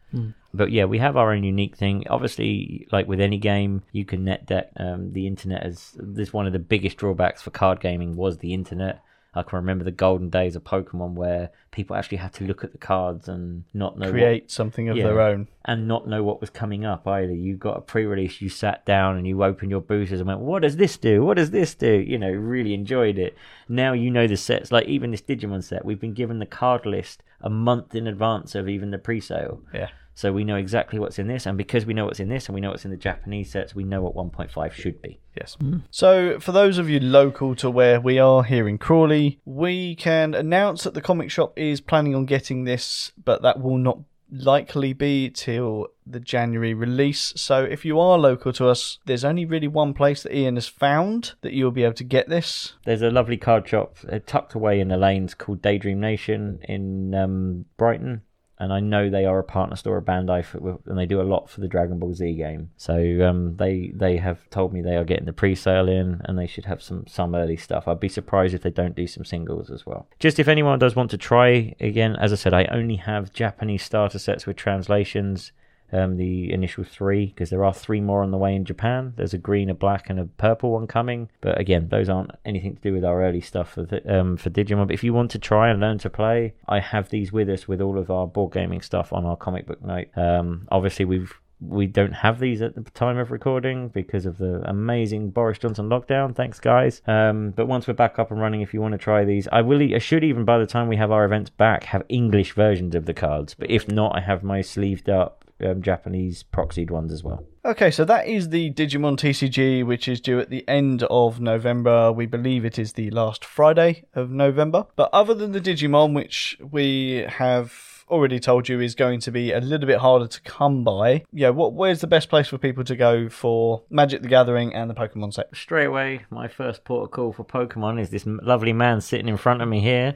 but yeah, we have our own unique thing. Obviously, like with any game, you can net deck. Um, the internet is this one of the biggest drawbacks for card gaming was the internet. I can remember the golden days of Pokemon where people actually had to look at the cards and not know what, Create something of Yeah. their own. and not know what was coming up either. You got a pre-release, you sat down and you opened your boosters and went, "What does this do? What does this do?" You know, really enjoyed it. Now you know the sets. Like even this Digimon set, we've been given the card list a month in advance of even the pre-sale. Yeah. So we know exactly what's in this, and because we know what's in this, and we know what's in the Japanese sets, we know what 1.5 should be. Yes. So, for those of you local to where we are here in Crawley, we can announce that the comic shop is planning on getting this, but that will not likely be till the January release. So, if you are local to us, there's only really one place that Ian has found that you'll be able to get this. There's a lovely card shop uh, tucked away in the lanes called Daydream Nation in um, Brighton. And I know they are a partner store of Bandai, for, and they do a lot for the Dragon Ball Z game. So um, they they have told me they are getting the pre-sale in, and they should have some some early stuff. I'd be surprised if they don't do some singles as well. Just if anyone does want to try again, as I said, I only have Japanese starter sets with translations um, the initial three because there are three more on the way in Japan. There's a green, a black, and a purple one coming. But again, those aren't anything to do with our early stuff for the, um, for Digimon. But if you want to try and learn to play, I have these with us with all of our board gaming stuff on our comic book night. Um, obviously, we've we don't have these at the time of recording because of the amazing Boris Johnson lockdown. Thanks, guys. Um, but once we're back up and running, if you want to try these, I will. I should even by the time we have our events back have English versions of the cards. But if not, I have my sleeved up um, Japanese proxied ones as well. Okay, so that is the Digimon TCG, which is due at the end of November. We believe it is the last Friday of November. But other than the Digimon, which we have already told you is going to be a little bit harder to come by, yeah, what where's the best place for people to go for Magic the Gathering and the Pokemon set? Straight away, my first port of call for Pokemon is this lovely man sitting in front of me here.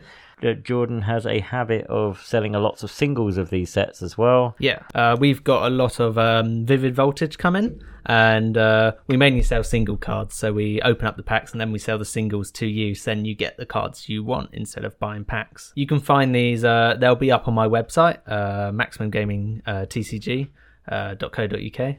Jordan has a habit of selling a lots of singles of these sets as well. Yeah, uh, we've got a lot of um, Vivid Voltage coming, and uh, we mainly sell single cards. So we open up the packs and then we sell the singles to you. So then you get the cards you want instead of buying packs. You can find these; uh, they'll be up on my website, uh, Maximum Gaming uh, TCG. Uh,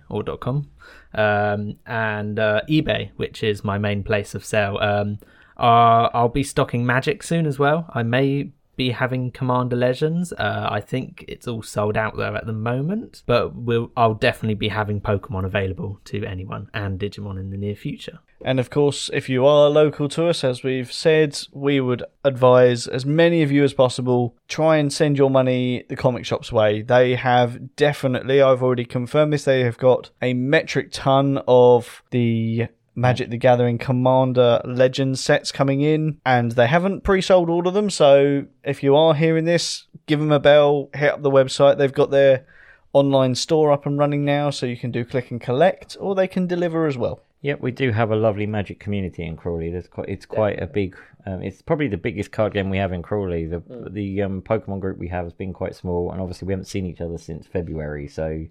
or .com um, and uh, eBay, which is my main place of sale. Um, uh, I'll be stocking Magic soon as well. I may be having Commander Legends. Uh, I think it's all sold out there at the moment, but we'll, I'll definitely be having Pokemon available to anyone and Digimon in the near future. And of course, if you are local to us, as we've said, we would advise as many of you as possible try and send your money the comic shop's way. They have definitely, I've already confirmed this, they have got a metric ton of the Magic the Gathering Commander Legends sets coming in, and they haven't pre sold all of them. So if you are hearing this, give them a bell, hit up the website. They've got their online store up and running now, so you can do click and collect, or they can deliver as well. Yep, we do have a lovely Magic community in Crawley. There's quite, it's quite a big. Um, it's probably the biggest card game we have in Crawley. The the um, Pokemon group we have has been quite small, and obviously we haven't seen each other since February. So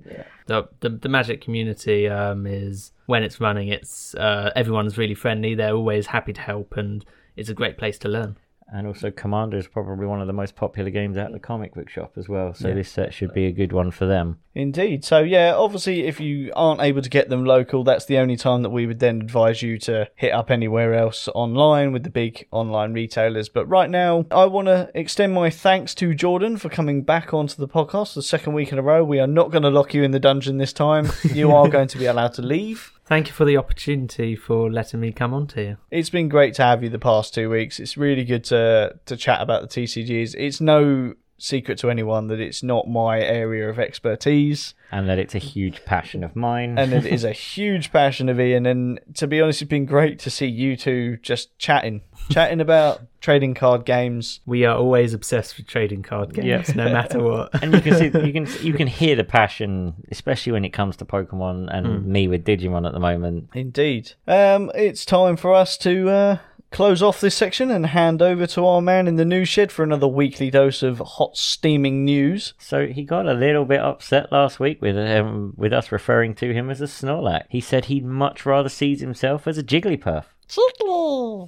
The the, the Magic community um, is when it's running, it's uh, everyone's really friendly. They're always happy to help, and it's a great place to learn. And also, Commander is probably one of the most popular games out at the comic book shop as well. So this set should be a good one for them. Indeed. So yeah, obviously, if you aren't able to get them local, that's the only time that we would then advise you to hit up anywhere else online with the big online retailers. But right now, I want to extend my thanks to Jordan for coming back onto the podcast the second week in a row. We are not going to lock you in the dungeon this time. You are going to be allowed to leave. Thank you for the opportunity for letting me come on to you. It's been great to have you the past two weeks. It's really good to to chat about the TCGs. It's no secret to anyone that it's not my area of expertise. And that it's a huge passion of mine. and it is a huge passion of Ian. And to be honest, it's been great to see you two just chatting, chatting about trading card games. We are always obsessed with trading card games, Yeah. no matter what. and you can see you can you can hear the passion, especially when it comes to Pokemon and me with Digimon at the moment. Indeed. Um, it's time for us to uh, close off this section and hand over to our man in the news shed for another weekly dose of hot steaming news. So he got a little bit upset last week with um, with us referring to him as a Snorlax. He said he'd much rather see himself as a Jigglypuff.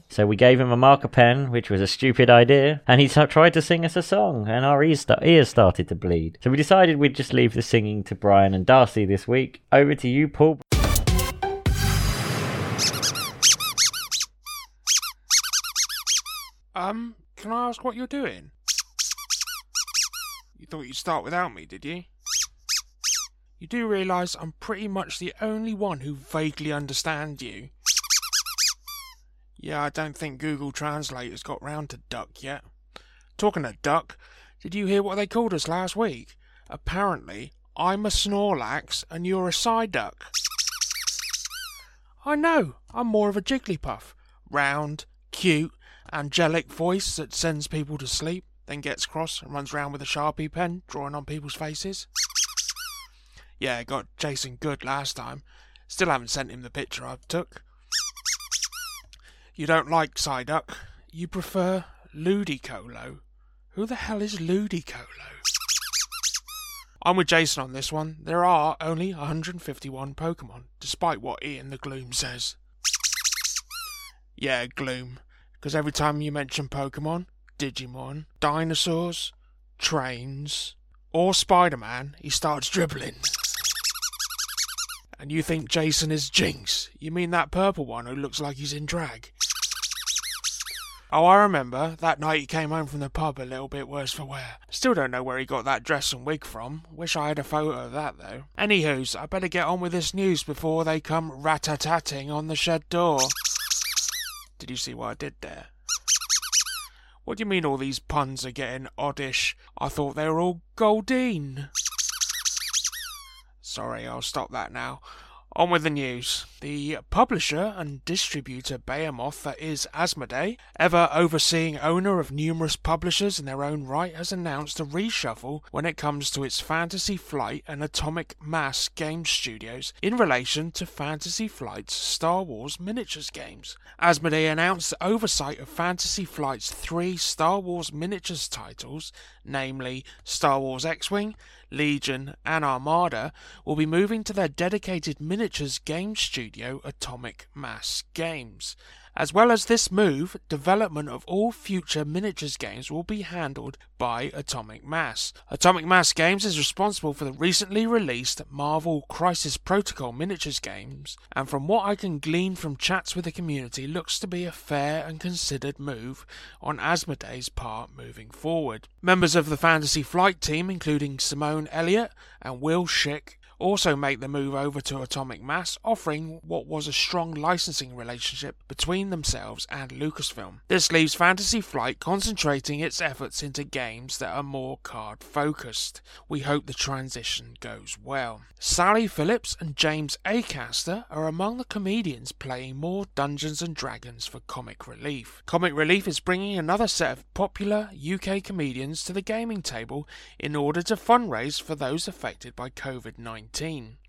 So we gave him a marker pen, which was a stupid idea, and he tried to sing us a song, and our ears, sta- ears started to bleed. So we decided we'd just leave the singing to Brian and Darcy this week. Over to you, Paul. Um, can I ask what you're doing? You thought you'd start without me, did you? You do realise I'm pretty much the only one who vaguely understands you. Yeah, I don't think Google Translate has got round to duck yet. Talking of duck, did you hear what they called us last week? Apparently, I'm a Snorlax and you're a Psyduck. I know, I'm more of a Jigglypuff. Round, cute, angelic voice that sends people to sleep, then gets cross and runs round with a Sharpie pen, drawing on people's faces. Yeah, got Jason good last time. Still haven't sent him the picture I took. You don't like Psyduck. You prefer Ludicolo. Who the hell is Ludicolo? I'm with Jason on this one. There are only 151 Pokemon, despite what Ian the Gloom says. Yeah, Gloom. Because every time you mention Pokemon, Digimon, dinosaurs, trains, or Spider Man, he starts dribbling. And you think Jason is Jynx? You mean that purple one who looks like he's in drag? Oh, I remember. That night he came home from the pub a little bit worse for wear. Still don't know where he got that dress and wig from. Wish I had a photo of that, though. Anywho's, I better get on with this news before they come rat-a-tatting on the shed door. Did you see what I did there? What do you mean all these puns are getting oddish? I thought they were all Goldeen. Sorry, I'll stop that now. On with the news. The publisher and distributor Behemoth that is Asmodee, ever overseeing owner of numerous publishers in their own right, has announced a reshuffle when it comes to its Fantasy Flight and Atomic Mass game studios in relation to Fantasy Flight's Star Wars miniatures games. Asmodee announced the oversight of Fantasy Flight's three Star Wars miniatures titles, namely Star Wars X-Wing, Legion, and Armada, will be moving to their dedicated miniatures game studio Atomic Mass Games. As well as this move, development of all future miniatures games will be handled by Atomic Mass. Atomic Mass Games is responsible for the recently released Marvel Crisis Protocol miniatures games, and from what I can glean from chats with the community, looks to be a fair and considered move on Asmodee's part moving forward. Members of the Fantasy Flight team, including Simone Elliott and Will Schick, also make the move over to Atomic Mass, offering what was a strong licensing relationship between themselves and Lucasfilm. This leaves Fantasy Flight concentrating its efforts into games that are more card focused. We hope the transition goes well. Sally Phillips and James Acaster are among the comedians playing more Dungeons and Dragons for Comic Relief. Comic Relief is bringing another set of popular UK comedians to the gaming table in order to fundraise for those affected by COVID 19.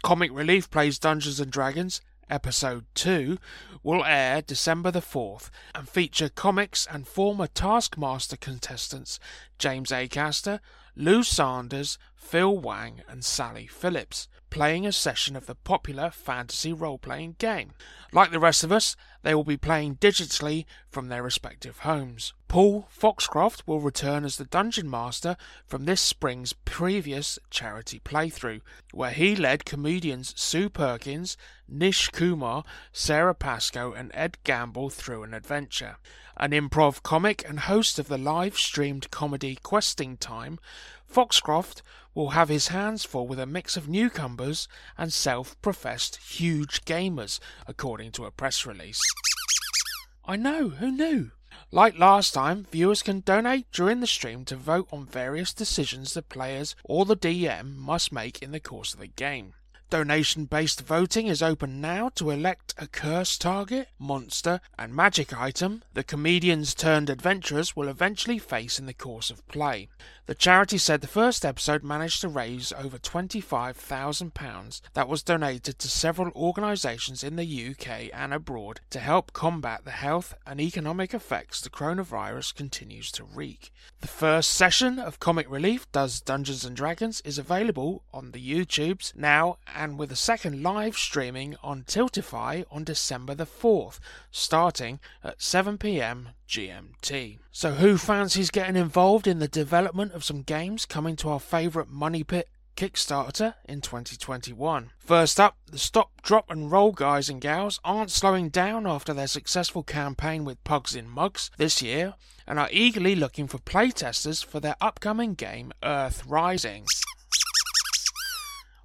Comic Relief plays Dungeons and Dragons. Episode 2 will air December the 4th and feature comics and former Taskmaster contestants James A. Acaster, Lou Sanders, Phil Wang, and Sally Phillips, playing a session of the popular fantasy role playing game. Like the rest of us, they will be playing digitally from their respective homes. Paul Foxcroft will return as the Dungeon Master from this spring's previous charity playthrough, where he led comedians Sue Perkins, Nish Kumar, Sara Pascoe, and Ed Gamble through an adventure. An improv comic and host of the live streamed comedy Questing Time, Foxcroft will have his hands full with a mix of newcomers and self professed huge gamers, according to a press release. I know, who knew? Like last time, viewers can donate during the stream to vote on various decisions the players or the DM must make in the course of the game. Donation based voting is open now to elect a curse target, monster, and magic item the comedians turned adventurers will eventually face in the course of play. The charity said the first episode managed to raise over £25,000 that was donated to several organisations in the UK and abroad to help combat the health and economic effects the coronavirus continues to wreak. The first session of Comic Relief Does Dungeons and Dragons is available on the YouTubes now and with a second live streaming on Tiltify on December the 4th, starting at 7pm GMT. So, who fancies getting involved in the development of some games coming to our favourite Money Pit Kickstarter in 2021? First up, the Stop, Drop and Roll guys and gals aren't slowing down after their successful campaign with Pugs in Mugs this year and are eagerly looking for playtesters for their upcoming game Earth Rising.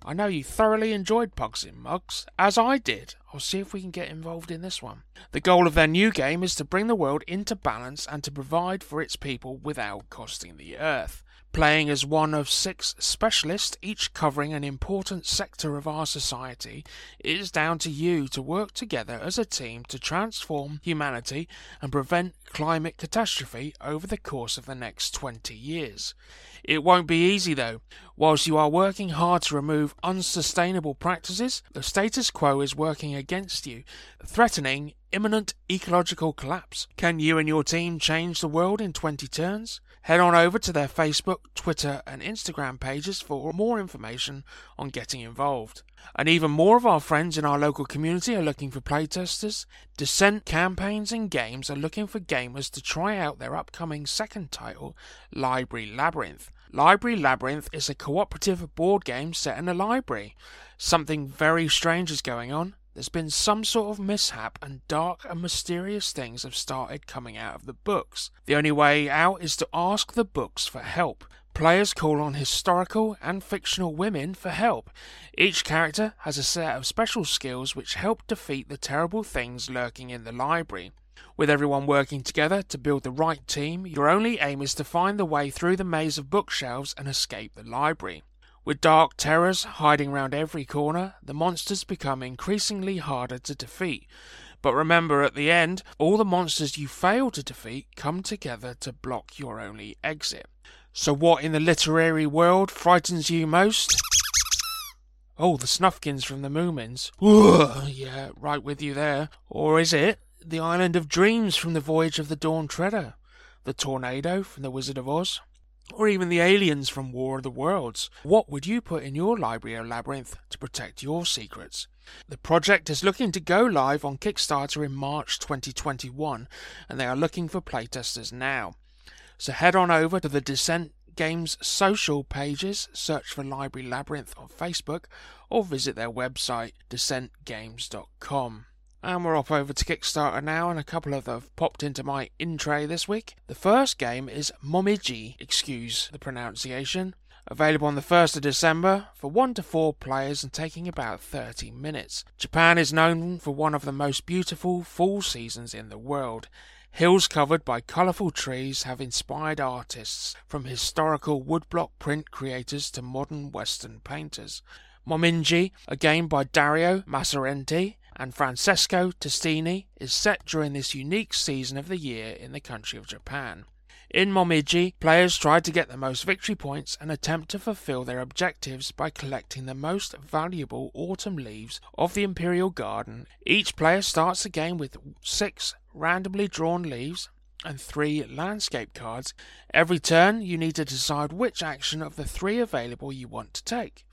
I know you thoroughly enjoyed Pugs in Mugs, as I did. I'll see if we can get involved in this one. The goal of their new game is to bring the world into balance and to provide for its people without costing the earth. Playing as one of six specialists, each covering an important sector of our society, it is down to you to work together as a team to transform humanity and prevent climate catastrophe over the course of the next 20 years. It won't be easy though. Whilst you are working hard to remove unsustainable practices, the status quo is working against you, threatening imminent ecological collapse. Can you and your team change the world in 20 turns? Head on over to their Facebook, Twitter, and Instagram pages for more information on getting involved. And even more of our friends in our local community are looking for playtesters. Descent campaigns and games are looking for gamers to try out their upcoming second title, Library Labyrinth. Library Labyrinth is a cooperative board game set in a library. Something very strange is going on. There's been some sort of mishap, and dark and mysterious things have started coming out of the books. The only way out is to ask the books for help. Players call on historical and fictional women for help. Each character has a set of special skills which help defeat the terrible things lurking in the library. With everyone working together to build the right team, your only aim is to find the way through the maze of bookshelves and escape the library. With dark terrors hiding round every corner, the monsters become increasingly harder to defeat. But remember, at the end, all the monsters you fail to defeat come together to block your only exit. So, what in the literary world frightens you most? Oh, the Snufkins from the Moomins. yeah, right with you there. Or is it the Island of Dreams from the Voyage of the Dawn Treader? The Tornado from The Wizard of Oz? Or even the aliens from War of the Worlds? What would you put in your library or labyrinth to protect your secrets? The project is looking to go live on Kickstarter in March 2021, and they are looking for playtesters now. So head on over to the Descent Games social pages, search for Library Labyrinth on Facebook, or visit their website, descentgames.com. And we're off over to Kickstarter now, and a couple of them have popped into my in tray this week. The first game is Momiji, excuse the pronunciation, available on the 1st of December for 1 to 4 players and taking about 30 minutes. Japan is known for one of the most beautiful fall seasons in the world. Hills covered by colourful trees have inspired artists, from historical woodblock print creators to modern Western painters. Momiji, a game by Dario Massorenti and Francesco Testini, is set during this unique season of the year in the country of Japan. In Momiji, players try to get the most victory points and attempt to fulfill their objectives by collecting the most valuable autumn leaves of the Imperial Garden. Each player starts the game with six randomly drawn leaves and three landscape cards. Every turn, you need to decide which action of the three available you want to take.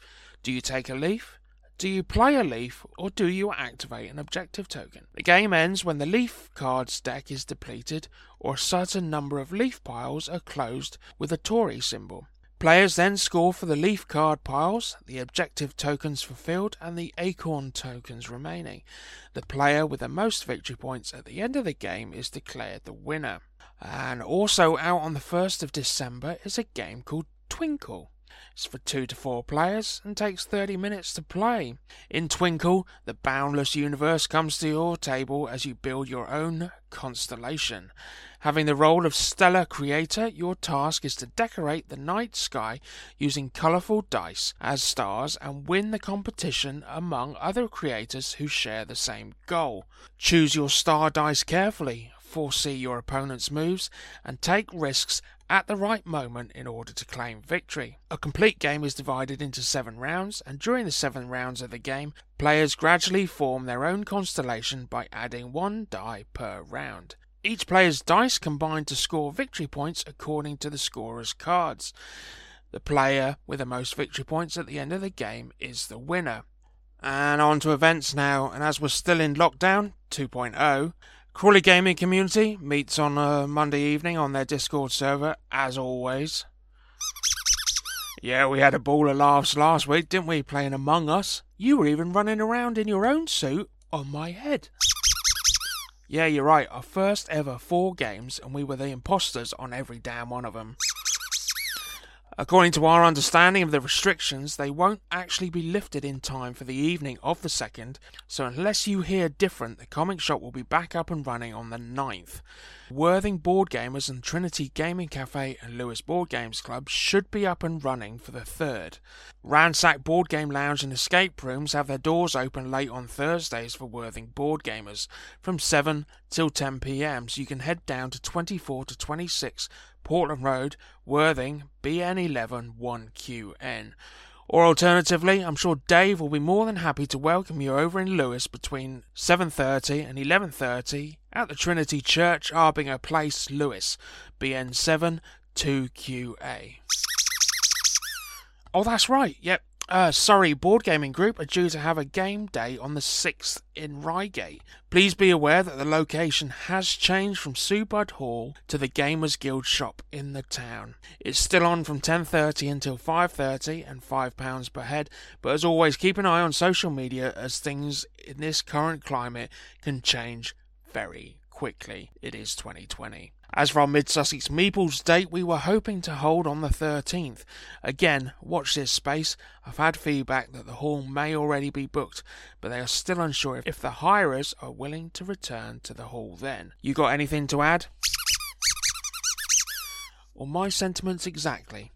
Do you take a leaf? Do you play a leaf or do you activate an objective token? The game ends when the leaf cards deck is depleted or a certain number of leaf piles are closed with a torii symbol. Players then score for the leaf card piles, the objective tokens fulfilled, and the acorn tokens remaining. The player with the most victory points at the end of the game is declared the winner. And also out on the 1st of December is a game called Twinkle. For two to four players and takes 30 minutes to play. In Twinkle, the boundless universe comes to your table as you build your own constellation. Having the role of stellar creator, your task is to decorate the night sky using colourful dice as stars and win the competition among other creators who share the same goal. Choose your star dice carefully, foresee your opponent's moves, and take risks at the right moment in order to claim victory. A complete game is divided into seven rounds, and during the seven rounds of the game, players gradually form their own constellation by adding one die per round. Each player's dice combine to score victory points according to the scorer's cards. The player with the most victory points at the end of the game is the winner. And on to events now, and as we're still in lockdown 2.0, Crawley Gaming Community meets on a Monday evening on their Discord server, as always. Yeah, we had a ball of laughs last week, didn't we, playing Among Us? You were even running around in your own suit on my head. Yeah, you're right, our first ever four games, and we were the imposters on every damn one of them. According to our understanding of the restrictions, they won't actually be lifted in time for the evening of the 2nd, so unless you hear different, the comic shop will be back up and running on the 9th. Worthing Board Gamers and Trinity Gaming Cafe and Lewes Board Games Club should be up and running for the 3rd. Ransack Board Game Lounge and Escape Rooms have their doors open late on Thursdays for Worthing Board Gamers from 7 till 10 pm, so you can head down to 24 to 26 Portland Road, Worthing, BN11 1QN. Or alternatively, I'm sure Dave will be more than happy to welcome you over in Lewes between 7:30 and 11:30 at the Trinity Church, Abinger Place, Lewes, BN7 2QA. Oh, that's right. Yep, uh, Surrey, Board Gaming Group are due to have a game day on the 6th in Reigate. Please be aware that the location has changed from Subud Hall to the Gamers Guild shop in the town. It's still on from 10.30 until 5.30 and £5 per head, but as always keep an eye on social media as things in this current climate can change very quickly. It is 2020. As for our Mid Sussex Meeples date, we were hoping to hold on the 13th. Again, watch this space. I've had feedback that the hall may already be booked, but they are still unsure if the hirers are willing to return to the hall then. You got anything to add? Well, my sentiments exactly.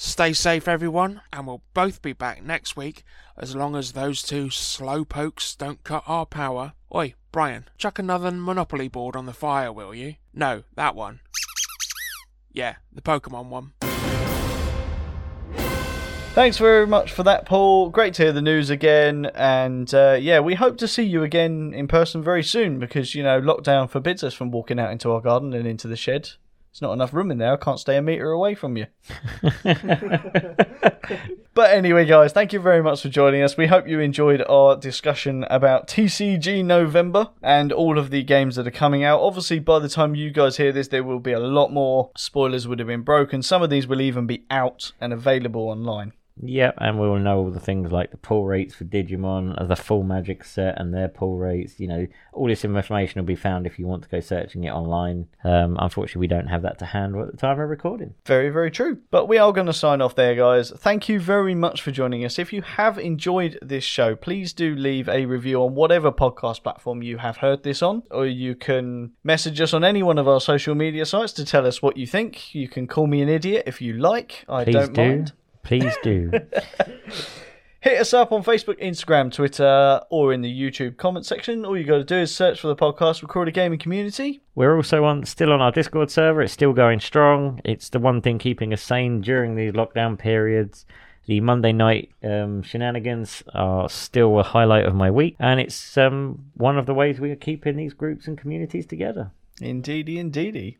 Stay safe, everyone, and we'll both be back next week as long as those two slow pokes don't cut our power. Oi, Brian, chuck another Monopoly board on the fire, will you? No, that one. Yeah, the Pokemon one. Thanks very much for that, Paul. Great to hear the news again. And uh, yeah, we hope to see you again in person very soon because, you know, lockdown forbids us from walking out into our garden and into the shed. There's not enough room in there. I can't stay a metre away from you. but anyway, guys, thank you very much for joining us. We hope you enjoyed our discussion about TCG November and all of the games that are coming out. Obviously, by the time you guys hear this, there will be a lot more spoilers would have been broken. Some of these will even be out and available online. Yep, and we'll know all the things like the pull rates for Digimon, uh, the full Magic set, and their pull rates. You know, all this information will be found if you want to go searching it online. Um, unfortunately, we don't have that to hand at the time of recording. Very, very true. But we are going to sign off there, guys. Thank you very much for joining us. If you have enjoyed this show, please do leave a review on whatever podcast platform you have heard this on, or you can message us on any one of our social media sites to tell us what you think. You can call me an idiot if you like. I Please don't do. mind. Please do. Hit us up on Facebook, Instagram, Twitter, or in the YouTube comment section. All you got to do is search for the podcast Crawley Gaming Community. We're also on still on our Discord server. It's still going strong. It's the one thing keeping us sane during these lockdown periods. The Monday night um, shenanigans are still a highlight of my week, and it's um, one of the ways we are keeping these groups and communities together. Indeedy, indeedy.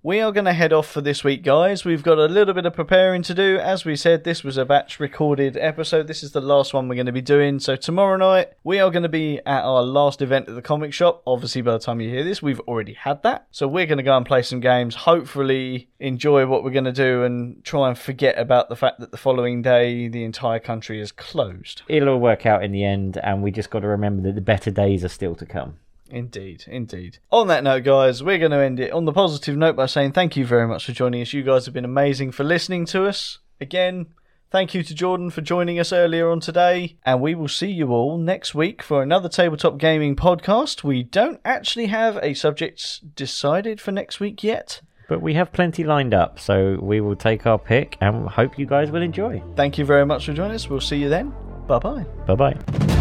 We are going to head off for this week, guys. We've got a little bit of preparing to do. As we said, this was a batch recorded episode. This is the last one we're going to be doing. So, tomorrow night, we are going to be at our last event at the comic shop. Obviously, by the time you hear this, we've already had that. So, we're going to go and play some games, hopefully, enjoy what we're going to do, and try and forget about the fact that the following day, the entire country is closed. It'll all work out in the end, and we just got to remember that the better days are still to come. Indeed, indeed. On that note, guys, we're going to end it on the positive note by saying thank you very much for joining us. You guys have been amazing for listening to us. Again, thank you to Jordan for joining us earlier on today. And we will see you all next week for another Tabletop Gaming podcast. We don't actually have a subject decided for next week yet. But we have plenty lined up, so we will take our pick and hope you guys will enjoy. Thank you very much for joining us. We'll see you then. Bye bye. Bye bye.